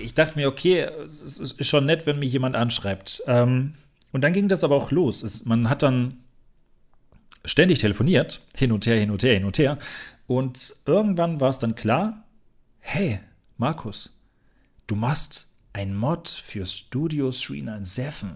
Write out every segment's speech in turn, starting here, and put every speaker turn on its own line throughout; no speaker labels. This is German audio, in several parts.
ich dachte mir, okay, es ist schon nett, wenn mich jemand anschreibt. Ähm, und dann ging das aber auch los. Es, man hat dann ständig telefoniert, hin und her, hin und her, hin und her. Und irgendwann war es dann klar, hey, Markus, du machst ein Mod für Studio 397.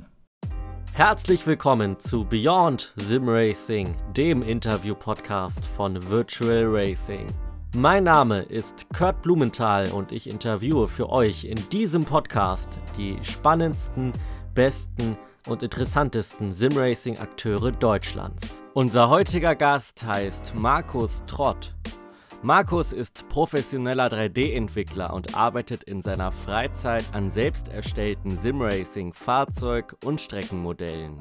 Herzlich willkommen zu Beyond Sim Racing, dem Interview-Podcast von Virtual Racing. Mein Name ist Kurt Blumenthal und ich interviewe für euch in diesem Podcast die spannendsten, besten und interessantesten Simracing-Akteure Deutschlands. Unser heutiger Gast heißt Markus Trott. Markus ist professioneller 3D-Entwickler und arbeitet in seiner Freizeit an selbst erstellten Simracing, Fahrzeug- und Streckenmodellen.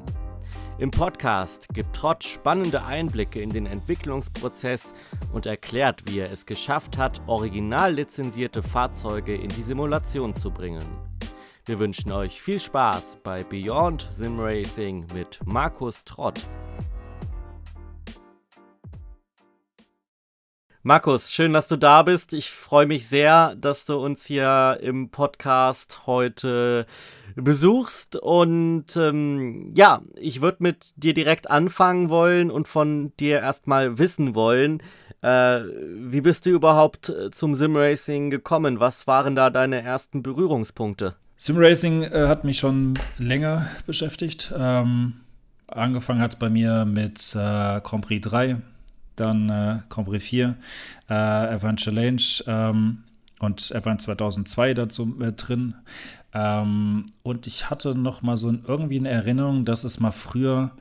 Im Podcast gibt Trott spannende Einblicke in den Entwicklungsprozess und erklärt, wie er es geschafft hat, original lizenzierte Fahrzeuge in die Simulation zu bringen. Wir wünschen euch viel Spaß bei Beyond Sim Racing mit Markus Trott. Markus, schön, dass du da bist. Ich freue mich sehr, dass du uns hier im Podcast heute besuchst. Und ähm, ja, ich würde mit dir direkt anfangen wollen und von dir erstmal wissen wollen, äh, wie bist du überhaupt äh, zum Simracing gekommen? Was waren da deine ersten Berührungspunkte?
Simracing äh, hat mich schon länger beschäftigt. Ähm, angefangen hat es bei mir mit äh, Grand Prix 3 dann äh, Grand Prix 4, äh, F1 Challenge ähm, und F1 2002 dazu äh, drin. Ähm, und ich hatte noch mal so irgendwie eine Erinnerung, dass es mal früher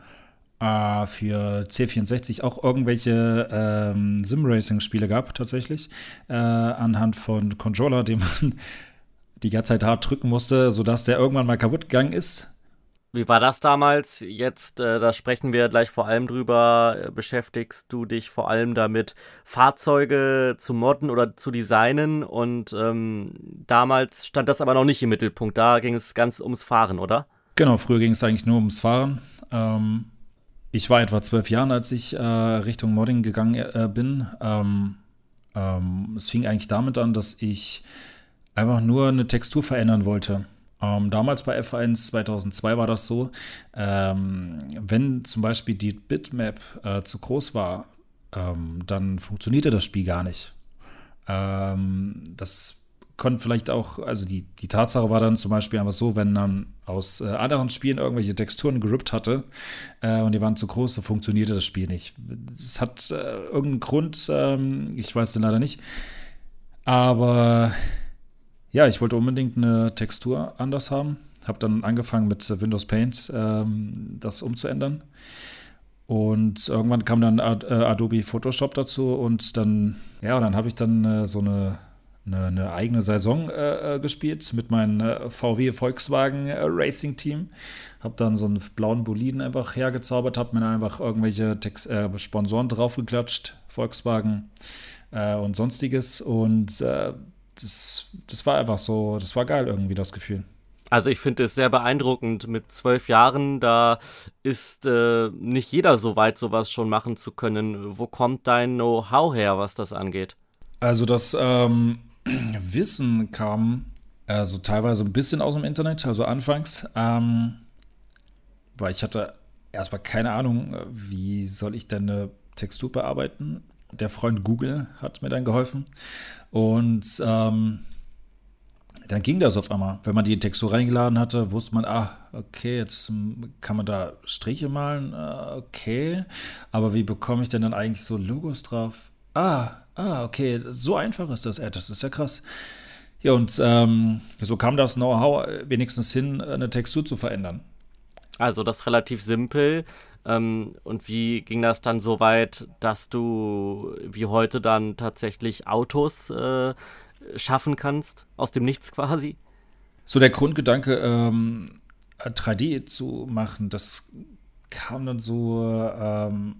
äh, für C64 auch irgendwelche ähm, Sim-Racing-Spiele gab, tatsächlich, äh, anhand von Controller, den man die ganze Zeit hart drücken musste, sodass der irgendwann mal kaputt gegangen ist.
Wie war das damals? Jetzt, äh, da sprechen wir gleich vor allem drüber. Äh, beschäftigst du dich vor allem damit, Fahrzeuge zu modden oder zu designen? Und ähm, damals stand das aber noch nicht im Mittelpunkt. Da ging es ganz ums Fahren, oder?
Genau, früher ging es eigentlich nur ums Fahren. Ähm, ich war etwa zwölf Jahre, als ich äh, Richtung Modding gegangen äh, bin. Ähm, ähm, es fing eigentlich damit an, dass ich einfach nur eine Textur verändern wollte. Ähm, damals bei F1 2002 war das so, ähm, wenn zum Beispiel die Bitmap äh, zu groß war, ähm, dann funktionierte das Spiel gar nicht. Ähm, das konnte vielleicht auch, also die, die Tatsache war dann zum Beispiel einfach so, wenn man aus äh, anderen Spielen irgendwelche Texturen gerippt hatte äh, und die waren zu groß, so funktionierte das Spiel nicht. Es hat äh, irgendeinen Grund, ähm, ich weiß den leider nicht. Aber ja, ich wollte unbedingt eine Textur anders haben. Habe dann angefangen mit Windows Paint ähm, das umzuändern. Und irgendwann kam dann äh, Adobe Photoshop dazu und dann, ja, dann habe ich dann äh, so eine, eine, eine, eigene Saison äh, äh gespielt mit meinem äh, VW Volkswagen äh, Racing Team. Habe dann so einen blauen Boliden einfach hergezaubert, habe mir einfach irgendwelche Text Sponsoren draufgeklatscht, Volkswagen und sonstiges. Und das, das war einfach so, das war geil irgendwie, das Gefühl.
Also ich finde es sehr beeindruckend. Mit zwölf Jahren, da ist äh, nicht jeder so weit, sowas schon machen zu können. Wo kommt dein Know-how her, was das angeht?
Also das ähm, Wissen kam also teilweise ein bisschen aus dem Internet, also anfangs, ähm, weil ich hatte erstmal keine Ahnung, wie soll ich denn eine Textur bearbeiten der Freund Google hat mir dann geholfen. Und ähm, dann ging das auf einmal. Wenn man die Textur reingeladen hatte, wusste man, ah, okay, jetzt kann man da Striche malen, ah, okay. Aber wie bekomme ich denn dann eigentlich so Logos drauf? Ah, ah, okay, so einfach ist das. Äh, das ist ja krass. Ja, und ähm, so kam das Know-how wenigstens hin, eine Textur zu verändern.
Also das relativ simpel. Ähm, und wie ging das dann so weit, dass du wie heute dann tatsächlich Autos äh, schaffen kannst, aus dem Nichts quasi?
So der Grundgedanke, ähm, 3D zu machen, das kam dann so ähm,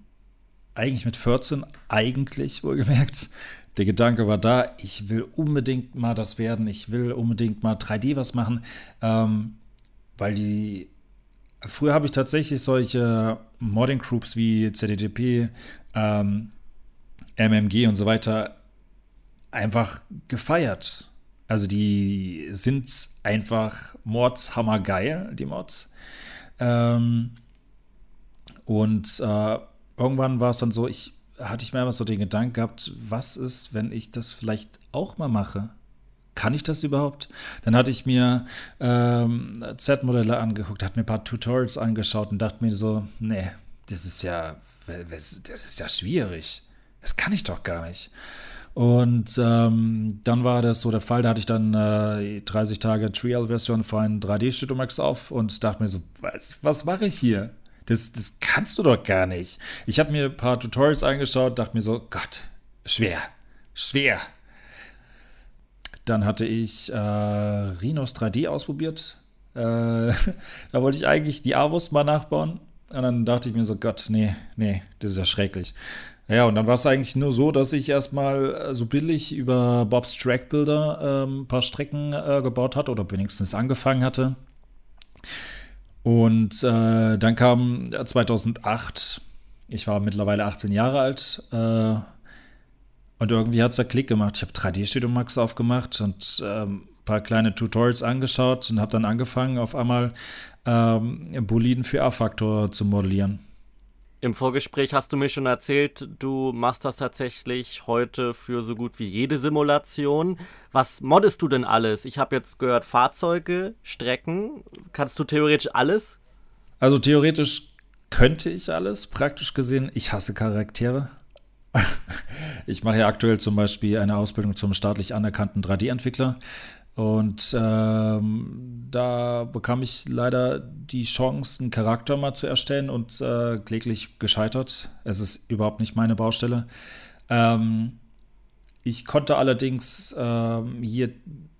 eigentlich mit 14, eigentlich wohlgemerkt. Der Gedanke war da, ich will unbedingt mal das werden, ich will unbedingt mal 3D was machen, ähm, weil die Früher habe ich tatsächlich solche Modding Groups wie ZDTP, ähm, MMG und so weiter einfach gefeiert. Also die sind einfach mordshammergeil, die Mods. Ähm, und äh, irgendwann war es dann so, ich hatte ich mir einfach so den Gedanken gehabt, was ist, wenn ich das vielleicht auch mal mache? Kann ich das überhaupt? Dann hatte ich mir ähm, Z-Modelle angeguckt, hatte mir ein paar Tutorials angeschaut und dachte mir so, nee, das ist ja, das ist ja schwierig. Das kann ich doch gar nicht. Und ähm, dann war das so der Fall, da hatte ich dann äh, 30 Tage Trial-Version ein 3D-Studio Max auf und dachte mir so, was, was mache ich hier? Das, das kannst du doch gar nicht. Ich habe mir ein paar Tutorials angeschaut, dachte mir so, Gott, schwer, schwer. Dann hatte ich äh, Rhinos 3D ausprobiert. Äh, da wollte ich eigentlich die Avus mal nachbauen. Und dann dachte ich mir so, Gott, nee, nee, das ist ja schrecklich. Ja, und dann war es eigentlich nur so, dass ich erstmal äh, so billig über Bobs Track Builder ähm, ein paar Strecken äh, gebaut hatte oder wenigstens angefangen hatte. Und äh, dann kam 2008, ich war mittlerweile 18 Jahre alt, äh, und irgendwie hat es da Klick gemacht. Ich habe 3D-Studio Max aufgemacht und ähm, ein paar kleine Tutorials angeschaut und habe dann angefangen, auf einmal ähm, Boliden für A-Faktor zu modellieren.
Im Vorgespräch hast du mir schon erzählt, du machst das tatsächlich heute für so gut wie jede Simulation. Was moddest du denn alles? Ich habe jetzt gehört Fahrzeuge, Strecken. Kannst du theoretisch alles?
Also theoretisch könnte ich alles. Praktisch gesehen, ich hasse Charaktere. Ich mache ja aktuell zum Beispiel eine Ausbildung zum staatlich anerkannten 3D-Entwickler. Und ähm, da bekam ich leider die Chance, einen Charakter mal zu erstellen und äh, kläglich gescheitert. Es ist überhaupt nicht meine Baustelle. Ähm, ich konnte allerdings ähm, hier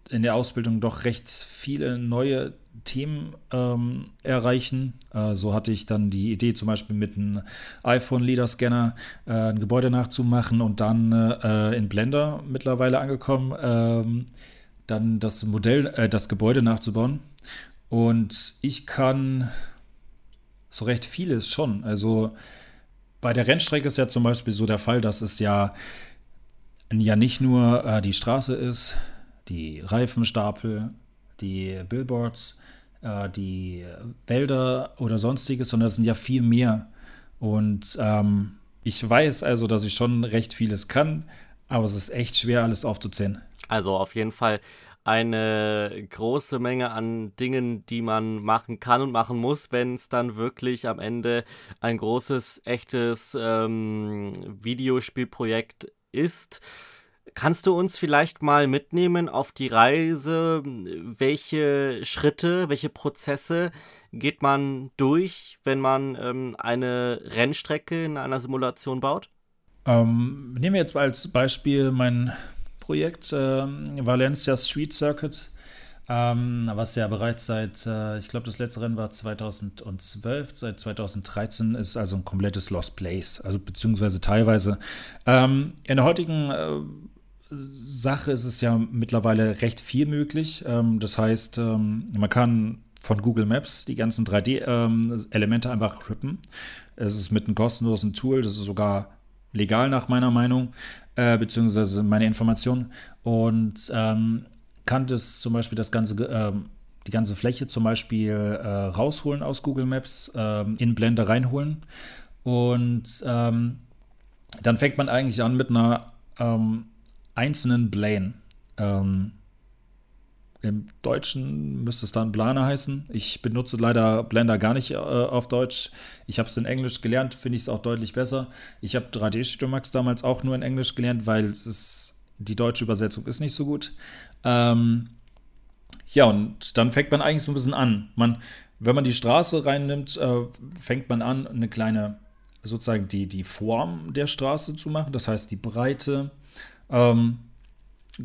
in der Ausbildung doch recht viele neue Themen ähm, erreichen. Äh, so hatte ich dann die Idee, zum Beispiel mit einem iPhone-Leader-Scanner äh, ein Gebäude nachzumachen und dann äh, in Blender mittlerweile angekommen ähm, dann das Modell, äh, das Gebäude nachzubauen. Und ich kann so recht vieles schon. Also bei der Rennstrecke ist ja zum Beispiel so der Fall, dass es ja, ja nicht nur äh, die Straße ist, die Reifenstapel, die Billboards, äh, die Wälder oder sonstiges, sondern es sind ja viel mehr. Und ähm, ich weiß also, dass ich schon recht vieles kann, aber es ist echt schwer, alles aufzuzählen.
Also auf jeden Fall eine große Menge an Dingen, die man machen kann und machen muss, wenn es dann wirklich am Ende ein großes, echtes ähm, Videospielprojekt ist. Kannst du uns vielleicht mal mitnehmen auf die Reise? Welche Schritte, welche Prozesse geht man durch, wenn man ähm, eine Rennstrecke in einer Simulation baut?
Ähm, nehmen wir jetzt als Beispiel mein Projekt, äh, Valencia Street Circuit, ähm, was ja bereits seit, äh, ich glaube, das letzte Rennen war 2012, seit 2013 ist also ein komplettes Lost Place, also beziehungsweise teilweise. Ähm, in der heutigen äh, Sache ist es ja mittlerweile recht viel möglich. Ähm, das heißt, ähm, man kann von Google Maps die ganzen 3D-Elemente ähm, einfach rippen. Es ist mit einem kostenlosen Tool, das ist sogar legal nach meiner Meinung, äh, beziehungsweise meine Informationen. Und kann das zum Beispiel das ganze, die ganze Fläche zum Beispiel äh, rausholen aus Google Maps, in Blender reinholen. Und dann fängt man eigentlich an mit einer einzelnen Plane. Ähm, im Deutschen müsste es dann Planer heißen. Ich benutze leider Blender gar nicht äh, auf Deutsch. Ich habe es in Englisch gelernt, finde ich es auch deutlich besser. Ich habe 3D Studio Max damals auch nur in Englisch gelernt, weil es ist, die deutsche Übersetzung ist nicht so gut. Ähm, ja, und dann fängt man eigentlich so ein bisschen an. Man, wenn man die Straße reinnimmt, äh, fängt man an, eine kleine, sozusagen die, die Form der Straße zu machen. Das heißt, die Breite. Ähm,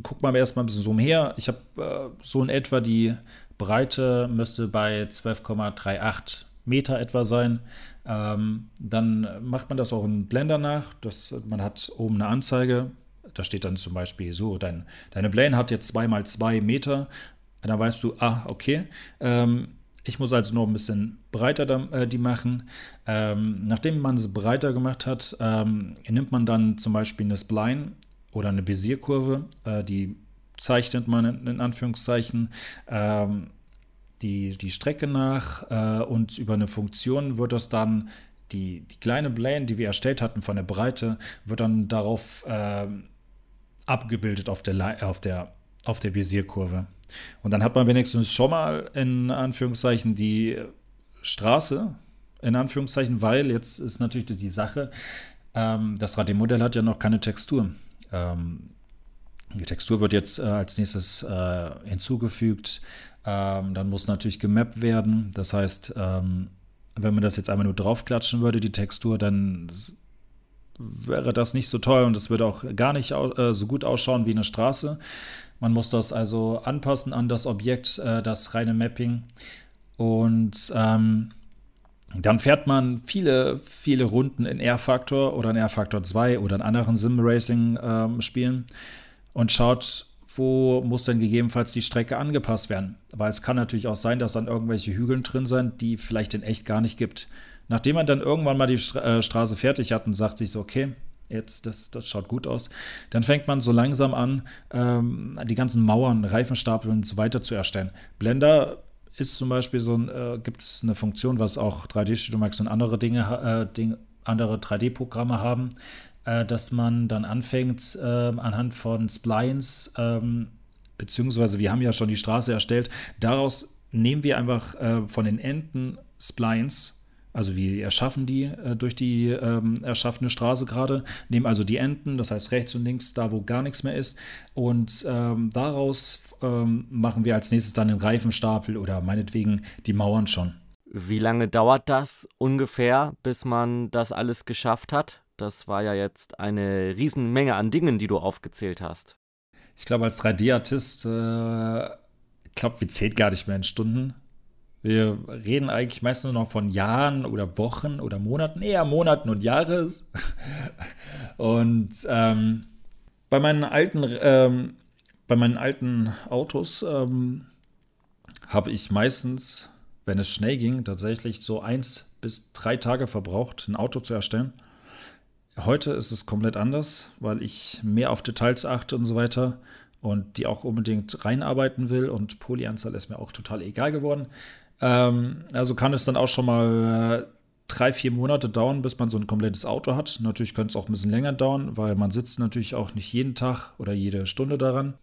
guckt man erstmal ein bisschen so umher. Ich habe äh, so in etwa die Breite müsste bei 12,38 Meter etwa sein. Ähm, dann macht man das auch in Blender nach. Das, man hat oben eine Anzeige. Da steht dann zum Beispiel so, dein, deine Plane hat jetzt 2 mal 2 Meter. Da weißt du, ah, okay. Ähm, ich muss also noch ein bisschen breiter äh, die machen. Ähm, nachdem man sie breiter gemacht hat, ähm, nimmt man dann zum Beispiel eine Spline oder eine Besierkurve, äh, die zeichnet man in, in Anführungszeichen ähm, die, die Strecke nach äh, und über eine Funktion wird das dann, die, die kleine Plane, die wir erstellt hatten von der Breite, wird dann darauf äh, abgebildet auf der, auf der, auf der Visierkurve. Und dann hat man wenigstens schon mal in Anführungszeichen die Straße, in Anführungszeichen, weil jetzt ist natürlich die Sache, ähm, das 3D-Modell hat ja noch keine Textur. Ähm, die Textur wird jetzt äh, als nächstes äh, hinzugefügt. Ähm, dann muss natürlich gemappt werden. Das heißt, ähm, wenn man das jetzt einmal nur draufklatschen würde, die Textur, dann wäre das nicht so toll und es würde auch gar nicht äh, so gut ausschauen wie eine Straße. Man muss das also anpassen an das Objekt, äh, das reine Mapping. Und ähm, dann fährt man viele, viele Runden in R-Factor oder in R-Factor 2 oder in anderen Sim-Racing-Spielen ähm, und schaut, wo muss denn gegebenenfalls die Strecke angepasst werden. Weil es kann natürlich auch sein, dass dann irgendwelche Hügeln drin sind, die vielleicht in echt gar nicht gibt. Nachdem man dann irgendwann mal die Stra äh, Straße fertig hat und sagt sich so, okay, jetzt, das, das schaut gut aus, dann fängt man so langsam an, ähm, die ganzen Mauern, Reifenstapel und so weiter zu erstellen. Blender ist zum Beispiel so ein, äh, gibt es eine Funktion, was auch 3D Studio Max und andere Dinge, äh, Ding, andere 3D-Programme haben, äh, dass man dann anfängt, äh, anhand von Splines, ähm, beziehungsweise wir haben ja schon die Straße erstellt, daraus nehmen wir einfach äh, von den Enden Splines also wir erschaffen die äh, durch die ähm, erschaffene Straße gerade, nehmen also die Enden, das heißt rechts und links, da wo gar nichts mehr ist. Und ähm, daraus ähm, machen wir als nächstes dann den Reifenstapel oder meinetwegen die Mauern schon.
Wie lange dauert das ungefähr, bis man das alles geschafft hat? Das war ja jetzt eine Riesenmenge an Dingen, die du aufgezählt hast.
Ich glaube, als 3D-Artist, äh, ich glaube, wir zählt gar nicht mehr in Stunden. Wir reden eigentlich meist nur noch von Jahren oder Wochen oder Monaten, eher Monaten und Jahres. und ähm, bei meinen alten, ähm, bei meinen alten Autos ähm, habe ich meistens, wenn es schnell ging, tatsächlich so eins bis drei Tage verbraucht, ein Auto zu erstellen. Heute ist es komplett anders, weil ich mehr auf Details achte und so weiter und die auch unbedingt reinarbeiten will und Polyanzahl ist mir auch total egal geworden. Ähm, also kann es dann auch schon mal äh, drei, vier Monate dauern, bis man so ein komplettes Auto hat. Natürlich könnte es auch ein bisschen länger dauern, weil man sitzt natürlich auch nicht jeden Tag oder jede Stunde daran.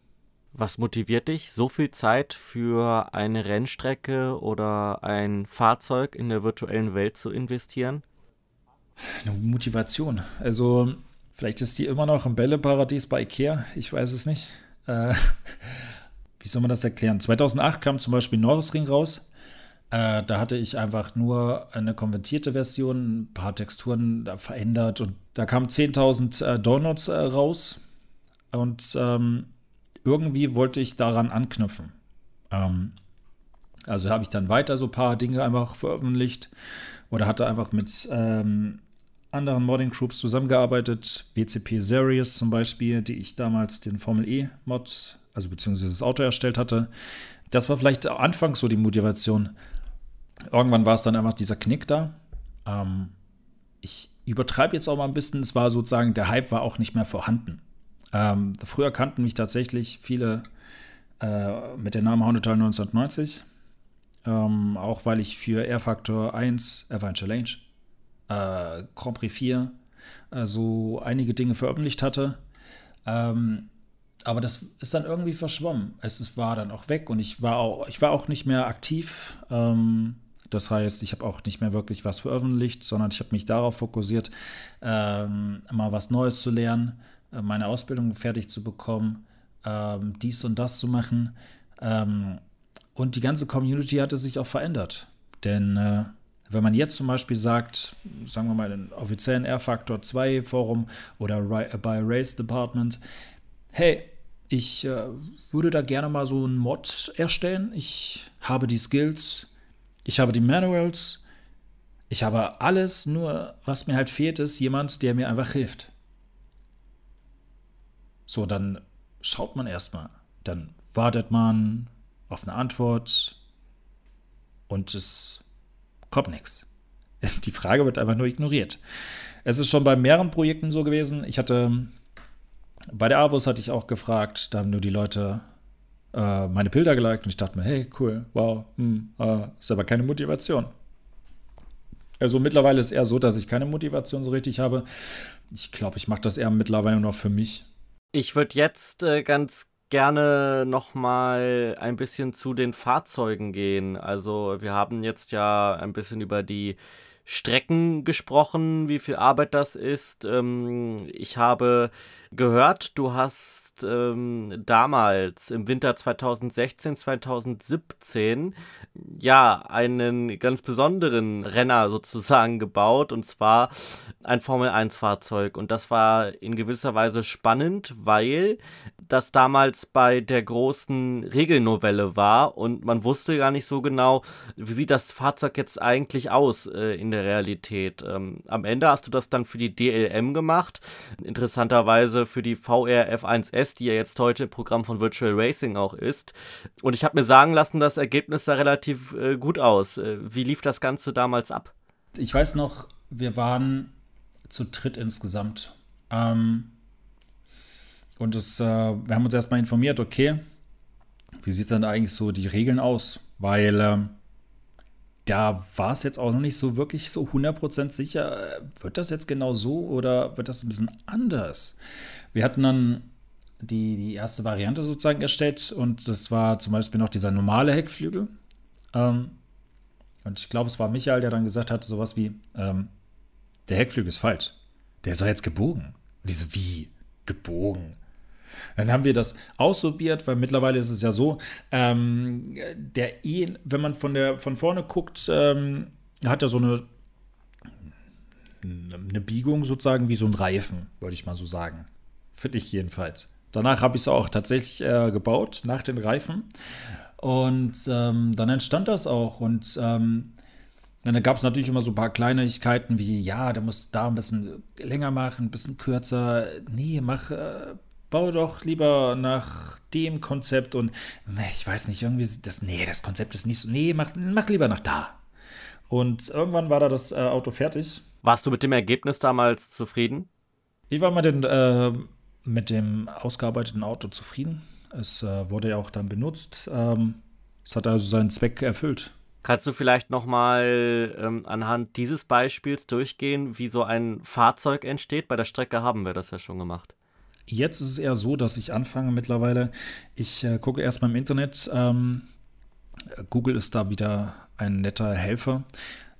Was motiviert dich, so viel Zeit für eine Rennstrecke oder ein Fahrzeug in der virtuellen Welt zu investieren?
Eine Motivation. Also, vielleicht ist die immer noch im Bälleparadies bei Ikea. Ich weiß es nicht. Äh, wie soll man das erklären? 2008 kam zum Beispiel Norrisring raus. Äh, da hatte ich einfach nur eine konvertierte Version, ein paar Texturen verändert und da kamen 10.000 äh, Downloads äh, raus. Und ähm, irgendwie wollte ich daran anknüpfen. Ähm, also habe ich dann weiter so ein paar Dinge einfach veröffentlicht oder hatte einfach mit ähm, anderen Modding Groups zusammengearbeitet. WCP Serious zum Beispiel, die ich damals den Formel E Mod, also beziehungsweise das Auto erstellt hatte. Das war vielleicht anfangs so die Motivation irgendwann war es dann einfach dieser Knick da. Ähm, ich übertreibe jetzt auch mal ein bisschen. Es war sozusagen, der Hype war auch nicht mehr vorhanden. Ähm, früher kannten mich tatsächlich viele äh, mit dem Namen Houndetown 1990. Ähm, auch weil ich für Air Factor 1, Airline Challenge, äh, Grand Prix 4 äh, so einige Dinge veröffentlicht hatte. Ähm, aber das ist dann irgendwie verschwommen. Es war dann auch weg und ich war auch, ich war auch nicht mehr aktiv. Ähm, das heißt, ich habe auch nicht mehr wirklich was veröffentlicht, sondern ich habe mich darauf fokussiert, ähm, mal was Neues zu lernen, äh, meine Ausbildung fertig zu bekommen, ähm, dies und das zu machen. Ähm, und die ganze Community hatte sich auch verändert. Denn äh, wenn man jetzt zum Beispiel sagt, sagen wir mal den offiziellen R-Factor 2 Forum oder bei Race Department, hey, ich äh, würde da gerne mal so einen Mod erstellen. Ich habe die Skills, ich habe die Manuals, ich habe alles, nur was mir halt fehlt, ist jemand, der mir einfach hilft. So, dann schaut man erstmal. Dann wartet man auf eine Antwort und es kommt nichts. Die Frage wird einfach nur ignoriert. Es ist schon bei mehreren Projekten so gewesen. Ich hatte bei der Avos hatte ich auch gefragt, da haben nur die Leute äh, meine Bilder geliked und ich dachte mir, hey, cool, wow, hm, äh, ist aber keine Motivation. Also mittlerweile ist es eher so, dass ich keine Motivation so richtig habe. Ich glaube, ich mache das eher mittlerweile nur für mich.
Ich würde jetzt äh, ganz gerne noch mal ein bisschen zu den Fahrzeugen gehen. Also wir haben jetzt ja ein bisschen über die Strecken gesprochen, wie viel Arbeit das ist. Ähm, ich habe gehört, du hast ähm, damals im Winter 2016, 2017 ja einen ganz besonderen Renner sozusagen gebaut und zwar ein Formel 1 Fahrzeug und das war in gewisser Weise spannend, weil das damals bei der großen Regelnovelle war und man wusste gar nicht so genau, wie sieht das Fahrzeug jetzt eigentlich aus äh, in der Realität. Ähm, am Ende hast du das dann für die DLM gemacht, interessanterweise für die VR F1S, die ja jetzt heute Programm von Virtual Racing auch ist. Und ich habe mir sagen lassen, das Ergebnis sah relativ äh, gut aus. Äh, wie lief das Ganze damals ab?
Ich weiß noch, wir waren zu dritt insgesamt. Ähm, und das, äh, wir haben uns erstmal informiert, okay, wie sieht es dann eigentlich so die Regeln aus? Weil ähm, da war es jetzt auch noch nicht so wirklich so 100% sicher, äh, wird das jetzt genau so oder wird das ein bisschen anders? Wir hatten dann die, die erste Variante sozusagen erstellt und das war zum Beispiel noch dieser normale Heckflügel. Ähm, und ich glaube, es war Michael, der dann gesagt hat, sowas wie, ähm, der Heckflügel ist falsch. Der ist doch jetzt gebogen. Und ich so, wie? Gebogen? Dann haben wir das ausprobiert, weil mittlerweile ist es ja so, ähm, der E, wenn man von, der, von vorne guckt, ähm, hat er so eine, eine Biegung sozusagen wie so ein Reifen, würde ich mal so sagen. Finde ich jedenfalls. Danach habe ich es auch tatsächlich äh, gebaut, nach den Reifen. Und ähm, dann entstand das auch. Und ähm, dann gab es natürlich immer so ein paar Kleinigkeiten wie, ja, der muss da ein bisschen länger machen, ein bisschen kürzer. Nee, mach, äh, bau doch lieber nach dem Konzept und ich weiß nicht, irgendwie das, nee, das Konzept ist nicht so, nee, mach, mach lieber nach da. Und irgendwann war da das äh, Auto fertig.
Warst du mit dem Ergebnis damals zufrieden?
Ich war mit, den, äh, mit dem ausgearbeiteten Auto zufrieden. Es äh, wurde ja auch dann benutzt. Ähm, es hat also seinen Zweck erfüllt.
Kannst du vielleicht nochmal ähm, anhand dieses Beispiels durchgehen, wie so ein Fahrzeug entsteht? Bei der Strecke haben wir das ja schon gemacht.
Jetzt ist es eher so, dass ich anfange mittlerweile, ich äh, gucke erstmal im Internet, ähm, Google ist da wieder ein netter Helfer,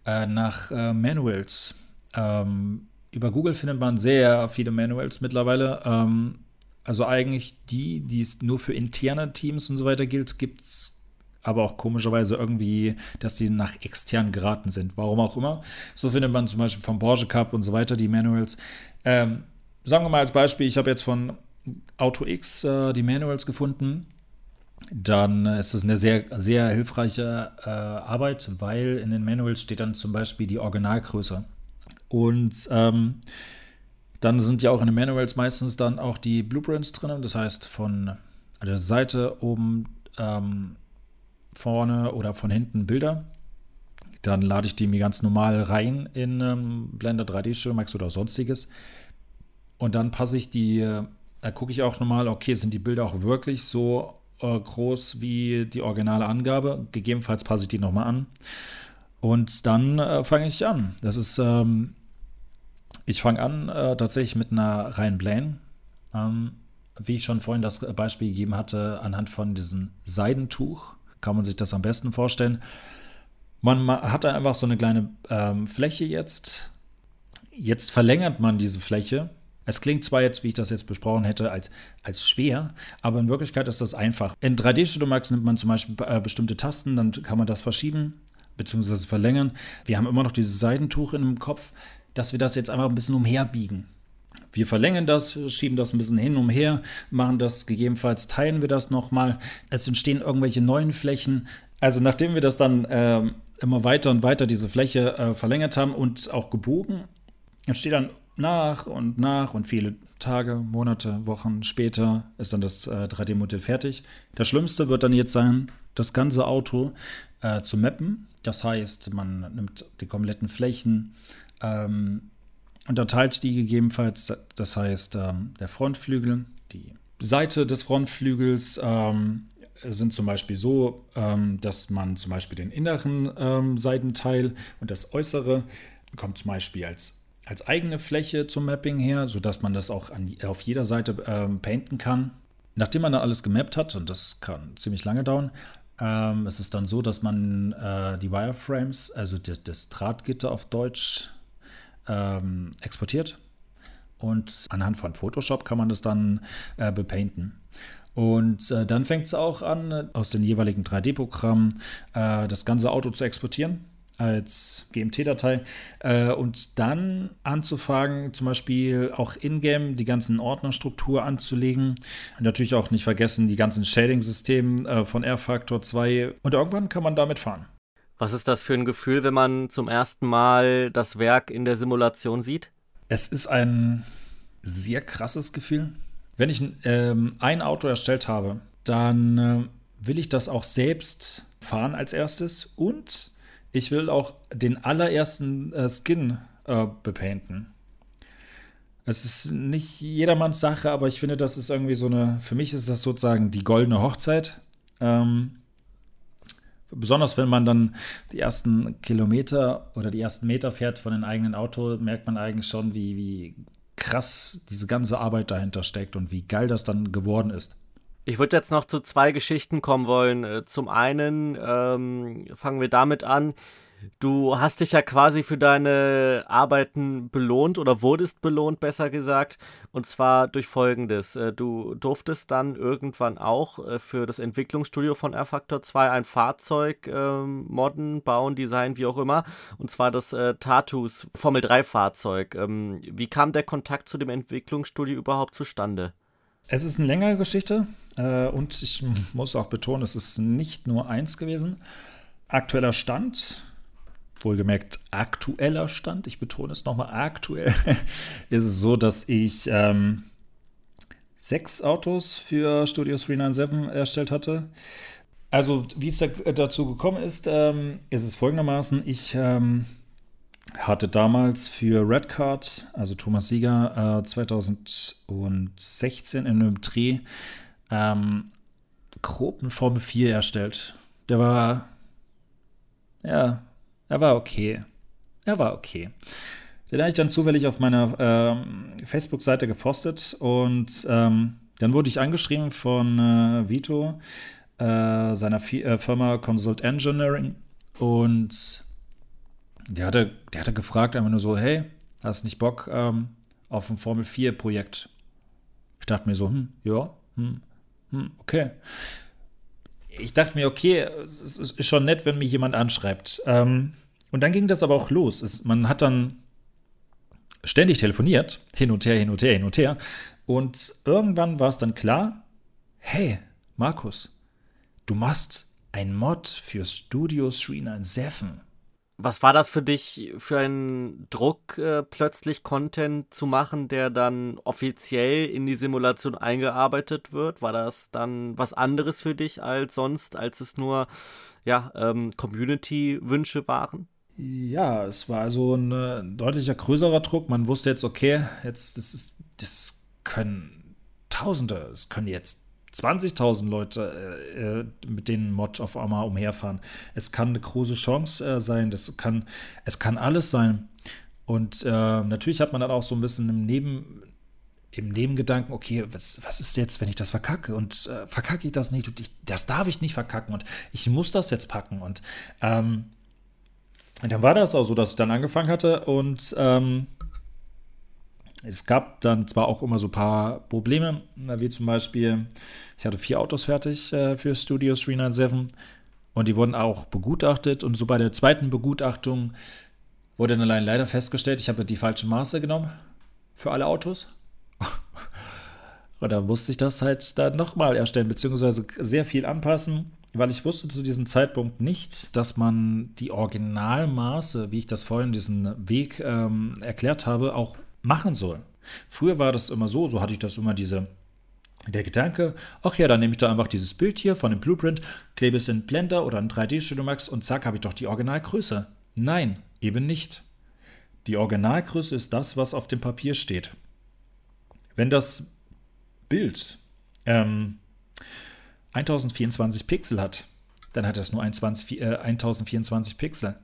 äh, nach äh, Manuals. Ähm, über Google findet man sehr viele Manuals mittlerweile. Ähm, also eigentlich die, die es nur für interne Teams und so weiter gilt, gibt es aber auch komischerweise irgendwie, dass die nach extern geraten sind. Warum auch immer. So findet man zum Beispiel vom Porsche Cup und so weiter die Manuals. Ähm, sagen wir mal als Beispiel, ich habe jetzt von Auto X äh, die Manuals gefunden. Dann ist es eine sehr, sehr hilfreiche äh, Arbeit, weil in den Manuals steht dann zum Beispiel die Originalgröße. Und ähm, dann sind ja auch in den Manuals meistens dann auch die Blueprints drin. Das heißt, von der Seite oben, ähm, vorne oder von hinten Bilder. Dann lade ich die mir ganz normal rein in ähm, Blender 3D Showmax oder sonstiges. Und dann passe ich die, da gucke ich auch nochmal, okay, sind die Bilder auch wirklich so äh, groß wie die originale Angabe? Gegebenenfalls passe ich die nochmal an. Und dann äh, fange ich an. Das ist, ähm, ich fange an äh, tatsächlich mit einer reinen Plane. Ähm, wie ich schon vorhin das Beispiel gegeben hatte, anhand von diesem Seidentuch kann man sich das am besten vorstellen. Man hat einfach so eine kleine ähm, Fläche jetzt. Jetzt verlängert man diese Fläche es klingt zwar jetzt, wie ich das jetzt besprochen hätte, als, als schwer, aber in Wirklichkeit ist das einfach. In 3D Studio Max nimmt man zum Beispiel äh, bestimmte Tasten, dann kann man das verschieben bzw. verlängern. Wir haben immer noch dieses Seidentuch in dem Kopf, dass wir das jetzt einfach ein bisschen umherbiegen. Wir verlängern das, schieben das ein bisschen hin umher, machen das gegebenenfalls, teilen wir das nochmal. Es entstehen irgendwelche neuen Flächen. Also nachdem wir das dann äh, immer weiter und weiter diese Fläche äh, verlängert haben und auch gebogen, entsteht dann nach und nach und viele Tage, Monate, Wochen später ist dann das äh, 3D-Modell fertig. Das Schlimmste wird dann jetzt sein, das ganze Auto äh, zu mappen. Das heißt, man nimmt die kompletten Flächen, ähm, unterteilt die gegebenenfalls. Das heißt, ähm, der Frontflügel, die Seite des Frontflügels ähm, sind zum Beispiel so, ähm, dass man zum Beispiel den inneren ähm, Seitenteil und das äußere kommt zum Beispiel als, als eigene Fläche zum Mapping her, sodass man das auch an, auf jeder Seite ähm, painten kann. Nachdem man dann alles gemappt hat, und das kann ziemlich lange dauern, ähm, es dann so, dass man äh, die Wireframes, also das, das Drahtgitter auf Deutsch, ähm, exportiert. Und anhand von Photoshop kann man das dann äh, bepainten. Und äh, dann fängt es auch an, aus den jeweiligen 3D-Programmen äh, das ganze Auto zu exportieren als GMT-Datei äh, und dann anzufangen, zum Beispiel auch in-game die ganzen Ordnerstruktur anzulegen. Und natürlich auch nicht vergessen, die ganzen Shading-Systeme äh, von R-Factor 2 und irgendwann kann man damit fahren.
Was ist das für ein Gefühl, wenn man zum ersten Mal das Werk in der Simulation sieht?
Es ist ein sehr krasses Gefühl. Wenn ich ähm, ein Auto erstellt habe, dann äh, will ich das auch selbst fahren als erstes und ich will auch den allerersten äh, Skin äh, bepainten. Es ist nicht jedermanns Sache, aber ich finde, das ist irgendwie so eine, für mich ist das sozusagen die goldene Hochzeit. Ähm, besonders wenn man dann die ersten Kilometer oder die ersten Meter fährt von dem eigenen Auto, merkt man eigentlich schon, wie, wie krass diese ganze Arbeit dahinter steckt und wie geil das dann geworden ist.
Ich würde jetzt noch zu zwei Geschichten kommen wollen. Äh, zum einen ähm, fangen wir damit an. Du hast dich ja quasi für deine Arbeiten belohnt oder wurdest belohnt, besser gesagt. Und zwar durch folgendes. Äh, du durftest dann irgendwann auch äh, für das Entwicklungsstudio von R-Factor 2 ein Fahrzeug ähm, modden, bauen, designen, wie auch immer. Und zwar das äh, Tatus Formel 3 Fahrzeug. Ähm, wie kam der Kontakt zu dem Entwicklungsstudio überhaupt zustande?
Es ist eine längere Geschichte äh, und ich muss auch betonen, es ist nicht nur eins gewesen. Aktueller Stand wohlgemerkt aktueller Stand, ich betone es nochmal aktuell, ist es so, dass ich ähm, sechs Autos für Studio 397 erstellt hatte. Also, wie es da, dazu gekommen ist, ähm, ist es folgendermaßen: Ich ähm, hatte damals für Redcard, also Thomas Sieger, äh, 2016 in einem Dreh ähm, grob eine Formel 4 erstellt. Der war, ja, er war okay. Er war okay. Den habe ich dann zufällig auf meiner ähm, Facebook-Seite gepostet und ähm, dann wurde ich angeschrieben von äh, Vito, äh, seiner Fi äh, Firma Consult Engineering und der hatte, der hatte gefragt einfach nur so, hey, hast nicht Bock ähm, auf ein Formel 4 Projekt? Ich dachte mir so, hm, ja, hm, hm, okay ich dachte mir, okay, es ist schon nett, wenn mich jemand anschreibt. Ähm, und dann ging das aber auch los. Es, man hat dann ständig telefoniert, hin und her, hin und her, hin und her. Und irgendwann war es dann klar, hey, Markus, du machst ein Mod für Studio 397.
Was war das für dich für ein Druck, äh, plötzlich Content zu machen, der dann offiziell in die Simulation eingearbeitet wird? War das dann was anderes für dich als sonst, als es nur ja, ähm, Community-Wünsche waren?
Ja, es war also ein äh, deutlicher größerer Druck. Man wusste jetzt, okay, jetzt das ist, das können Tausende, es können jetzt 20.000 Leute, äh, äh, mit denen Mod auf einmal umherfahren. Es kann eine große Chance äh, sein, das kann, es kann alles sein. Und äh, natürlich hat man dann auch so ein bisschen im Neben, im Nebengedanken, okay, was, was ist jetzt, wenn ich das verkacke? Und verkacke ich das nicht? Das darf ich nicht verkacken und ich muss das jetzt packen. Und ähm, dann war das auch so, dass ich dann angefangen hatte und ähm, es gab dann zwar auch immer so ein paar Probleme, wie zum Beispiel, ich hatte vier Autos fertig äh, für Studio 397 und die wurden auch begutachtet und so bei der zweiten Begutachtung wurde dann allein leider festgestellt, ich habe die falschen Maße genommen für alle Autos. und da musste ich das halt dann nochmal erstellen, beziehungsweise sehr viel anpassen, weil ich wusste zu diesem Zeitpunkt nicht, dass man die Originalmaße, wie ich das vorhin diesen Weg ähm, erklärt habe, auch machen soll. Früher war das immer so, so hatte ich das immer diese der Gedanke, ach ja, dann nehme ich da einfach dieses Bild hier von dem Blueprint, klebe es in Blender oder in 3D Studio Max und zack, habe ich doch die Originalgröße. Nein, eben nicht. Die Originalgröße ist das, was auf dem Papier steht. Wenn das Bild ähm, 1024 Pixel hat, dann hat das nur 21, äh, 1024 Pixel.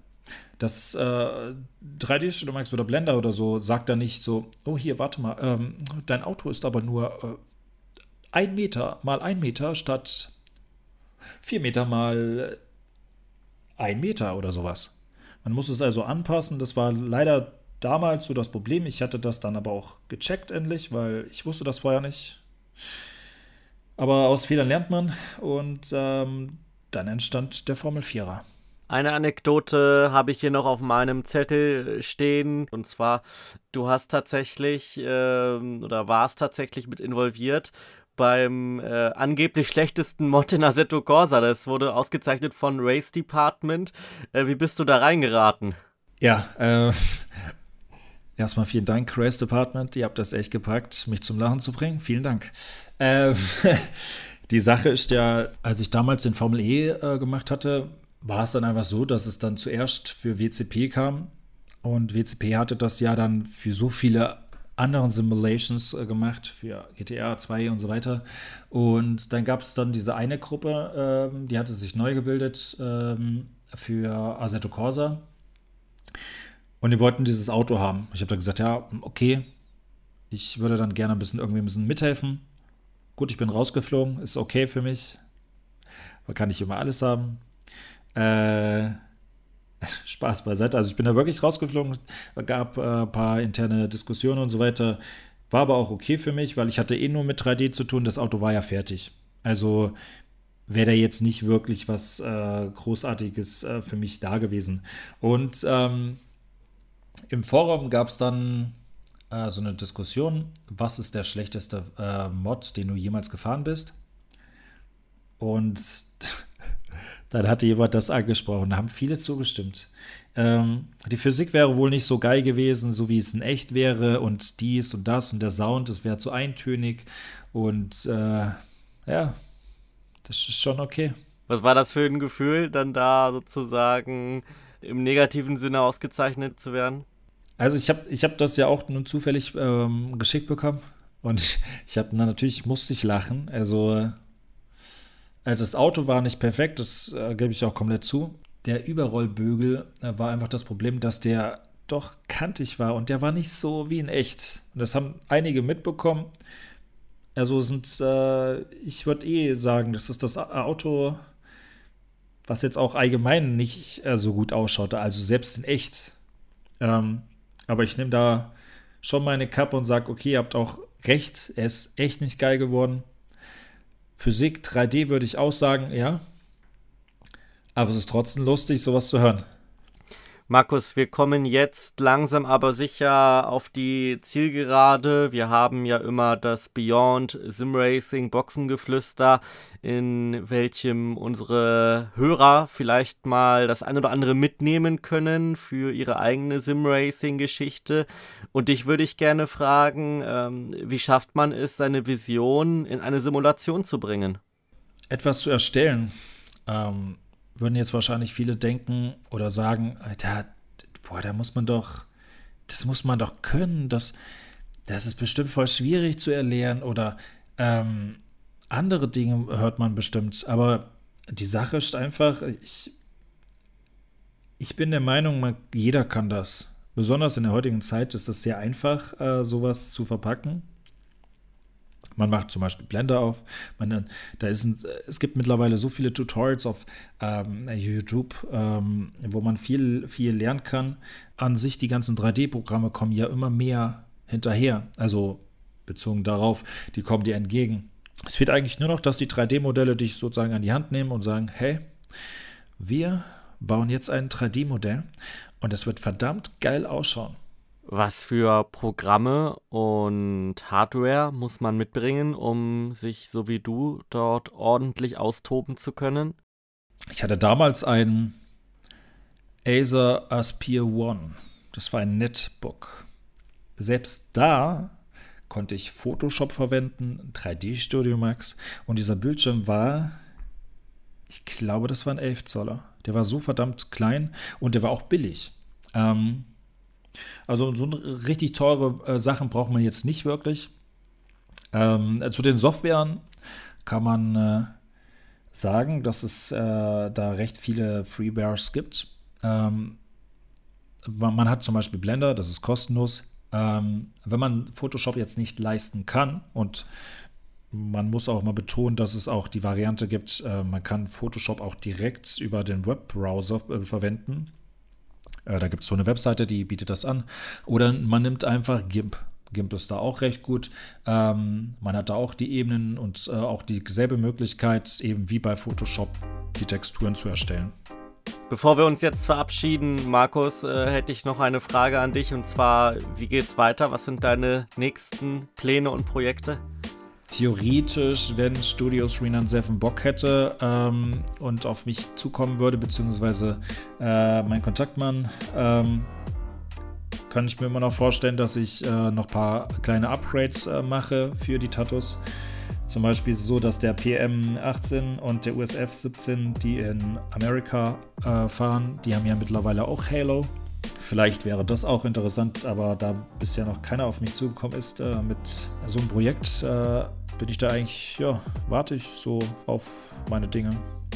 Das äh, 3D Max oder Blender oder so sagt da nicht so, oh hier, warte mal, ähm, dein Auto ist aber nur äh, ein Meter mal ein Meter statt vier Meter mal ein Meter oder sowas. Man muss es also anpassen. Das war leider damals so das Problem. Ich hatte das dann aber auch gecheckt endlich, weil ich wusste das vorher nicht. Aber aus Fehlern lernt man und ähm, dann entstand der Formel 4er.
Eine Anekdote habe ich hier noch auf meinem Zettel stehen. Und zwar, du hast tatsächlich äh, oder warst tatsächlich mit involviert beim äh, angeblich schlechtesten Assetto Corsa. Das wurde ausgezeichnet von Race Department. Äh, wie bist du da reingeraten?
Ja, äh, erstmal vielen Dank, Race Department. Ihr habt das echt gepackt, mich zum Lachen zu bringen. Vielen Dank. Ähm, die Sache ist ja, als ich damals den Formel E äh, gemacht hatte, war es dann einfach so, dass es dann zuerst für WCP kam. Und WCP hatte das ja dann für so viele anderen Simulations äh, gemacht für GTA 2 und so weiter. Und dann gab es dann diese eine Gruppe, ähm, die hatte sich neu gebildet ähm, für Assetto Corsa. Und die wollten dieses Auto haben. Ich habe dann gesagt, ja, okay, ich würde dann gerne ein bisschen irgendwie ein bisschen mithelfen. Gut, ich bin rausgeflogen, ist okay für mich. Man kann nicht immer alles haben. Äh, Spaß beiseite. Also ich bin da wirklich rausgeflogen, gab äh, ein paar interne Diskussionen und so weiter. War aber auch okay für mich, weil ich hatte eh nur mit 3D zu tun. Das Auto war ja fertig. Also wäre da jetzt nicht wirklich was äh, Großartiges äh, für mich da gewesen. Und ähm, im Forum gab es dann äh, so eine Diskussion, was ist der schlechteste äh, Mod, den du jemals gefahren bist? Und dann hatte jemand das angesprochen. Da haben viele zugestimmt. Ähm, die Physik wäre wohl nicht so geil gewesen, so wie es in echt wäre. Und dies und das und der Sound, das wäre zu eintönig. Und äh, ja, das ist schon okay.
Was war das für ein Gefühl, dann da sozusagen im negativen Sinne ausgezeichnet zu werden?
Also ich habe ich hab das ja auch nun zufällig ähm, geschickt bekommen. Und ich habe natürlich, musste ich lachen. Also äh, das Auto war nicht perfekt, das äh, gebe ich auch komplett zu. Der Überrollbügel äh, war einfach das Problem, dass der doch kantig war und der war nicht so wie in echt. Und das haben einige mitbekommen. Also sind, äh, ich würde eh sagen, das ist das Auto, was jetzt auch allgemein nicht äh, so gut ausschaut, also selbst in echt. Ähm, aber ich nehme da schon meine Kappe und sage, okay, ihr habt auch recht, er ist echt nicht geil geworden. Physik, 3D würde ich auch sagen, ja. Aber es ist trotzdem lustig, sowas zu hören.
Markus, wir kommen jetzt langsam aber sicher auf die Zielgerade. Wir haben ja immer das Beyond Sim Racing Boxengeflüster, in welchem unsere Hörer vielleicht mal das ein oder andere mitnehmen können für ihre eigene Sim Racing Geschichte. Und dich würde ich gerne fragen, ähm, wie schafft man es, seine Vision in eine Simulation zu bringen?
Etwas zu erstellen. Ähm würden jetzt wahrscheinlich viele denken oder sagen, Alter, boah, da muss man doch, das muss man doch können, das, das ist bestimmt voll schwierig zu erlernen oder ähm, andere Dinge hört man bestimmt. Aber die Sache ist einfach, ich, ich bin der Meinung, man, jeder kann das. Besonders in der heutigen Zeit ist es sehr einfach, äh, sowas zu verpacken. Man macht zum Beispiel Blender auf. Man, da ist ein, es gibt mittlerweile so viele Tutorials auf ähm, YouTube, ähm, wo man viel, viel lernen kann. An sich, die ganzen 3D-Programme kommen ja immer mehr hinterher. Also bezogen darauf, die kommen dir entgegen. Es fehlt eigentlich nur noch, dass die 3D-Modelle dich sozusagen an die Hand nehmen und sagen, hey, wir bauen jetzt ein 3D-Modell und es wird verdammt geil ausschauen.
Was für Programme und Hardware muss man mitbringen, um sich so wie du dort ordentlich austoben zu können?
Ich hatte damals ein Acer Aspire One. Das war ein Netbook. Selbst da konnte ich Photoshop verwenden, 3D Studio Max und dieser Bildschirm war, ich glaube, das war ein 11 Zoller. Der war so verdammt klein und der war auch billig. Ähm, also so richtig teure äh, Sachen braucht man jetzt nicht wirklich. Ähm, zu den Softwaren kann man äh, sagen, dass es äh, da recht viele Freewares gibt. Ähm, man, man, hat zum Beispiel Blender, das ist kostenlos. Ähm, wenn man Photoshop jetzt nicht leisten kann und man muss auch mal betonen, dass es auch die Variante gibt, äh, man kann Photoshop auch direkt über den Webbrowser äh, verwenden. Äh, da gibt es so eine Webseite, die bietet das an. Oder man nimmt einfach GIMP. GIMP ist da auch recht gut. Ähm, man hat da auch die Ebenen und äh, auch dieselbe Möglichkeit, eben wie bei Photoshop, die Texturen zu erstellen.
Bevor wir uns jetzt verabschieden, Markus, äh, hätte ich noch eine Frage an dich und zwar, wie geht's weiter? Was sind deine nächsten Pläne und Projekte?
Theoretisch, wenn Renan Seven Bock hätte ähm, und auf mich zukommen würde, beziehungsweise äh, mein Kontaktmann, ähm, kann ich mir immer noch vorstellen, dass ich äh, noch ein paar kleine Upgrades äh, mache für die Tattoos. Zum Beispiel so, dass der PM18 und der USF 17, die in Amerika äh, fahren, die haben ja mittlerweile auch Halo. Vielleicht wäre das auch interessant, aber da bisher noch keiner auf mich zugekommen ist äh, mit so einem Projekt, äh, bin ich da eigentlich, ja, warte ich so auf meine Dinge.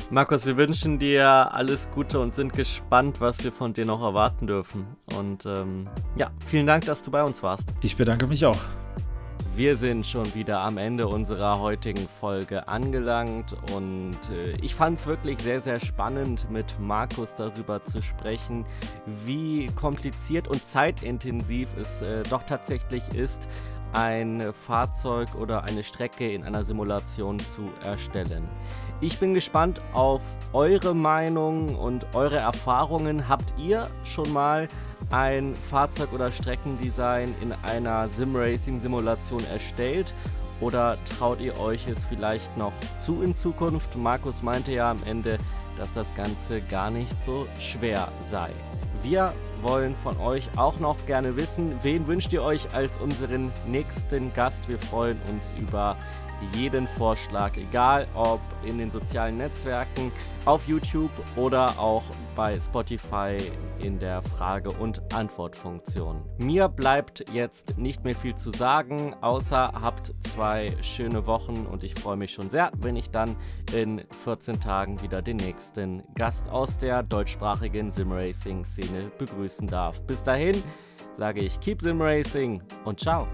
Markus, wir wünschen dir alles Gute und sind gespannt, was wir von dir noch erwarten dürfen. Und ähm, ja, vielen Dank, dass du bei uns warst.
Ich bedanke mich auch.
Wir sind schon wieder am Ende unserer heutigen Folge angelangt und äh, ich fand es wirklich sehr, sehr spannend, mit Markus darüber zu sprechen, wie kompliziert und zeitintensiv es äh, doch tatsächlich ist, ein Fahrzeug oder eine Strecke in einer Simulation zu erstellen. Ich bin gespannt auf eure Meinung und eure Erfahrungen. Habt ihr schon mal ein Fahrzeug- oder Streckendesign in einer Simracing-Simulation erstellt? Oder traut ihr euch es vielleicht noch zu in Zukunft? Markus meinte ja am Ende, dass das Ganze gar nicht so schwer sei. Wir wollen von euch auch noch gerne wissen, wen wünscht ihr euch als unseren nächsten Gast? Wir freuen uns über jeden Vorschlag, egal ob in den sozialen Netzwerken, auf YouTube oder auch bei Spotify in der Frage- und Antwortfunktion. Mir bleibt jetzt nicht mehr viel zu sagen, außer habt zwei schöne Wochen und ich freue mich schon sehr, wenn ich dann in 14 Tagen wieder den nächsten Gast aus der deutschsprachigen Simracing-Szene begrüßen darf. Bis dahin sage ich Keep Simracing und ciao.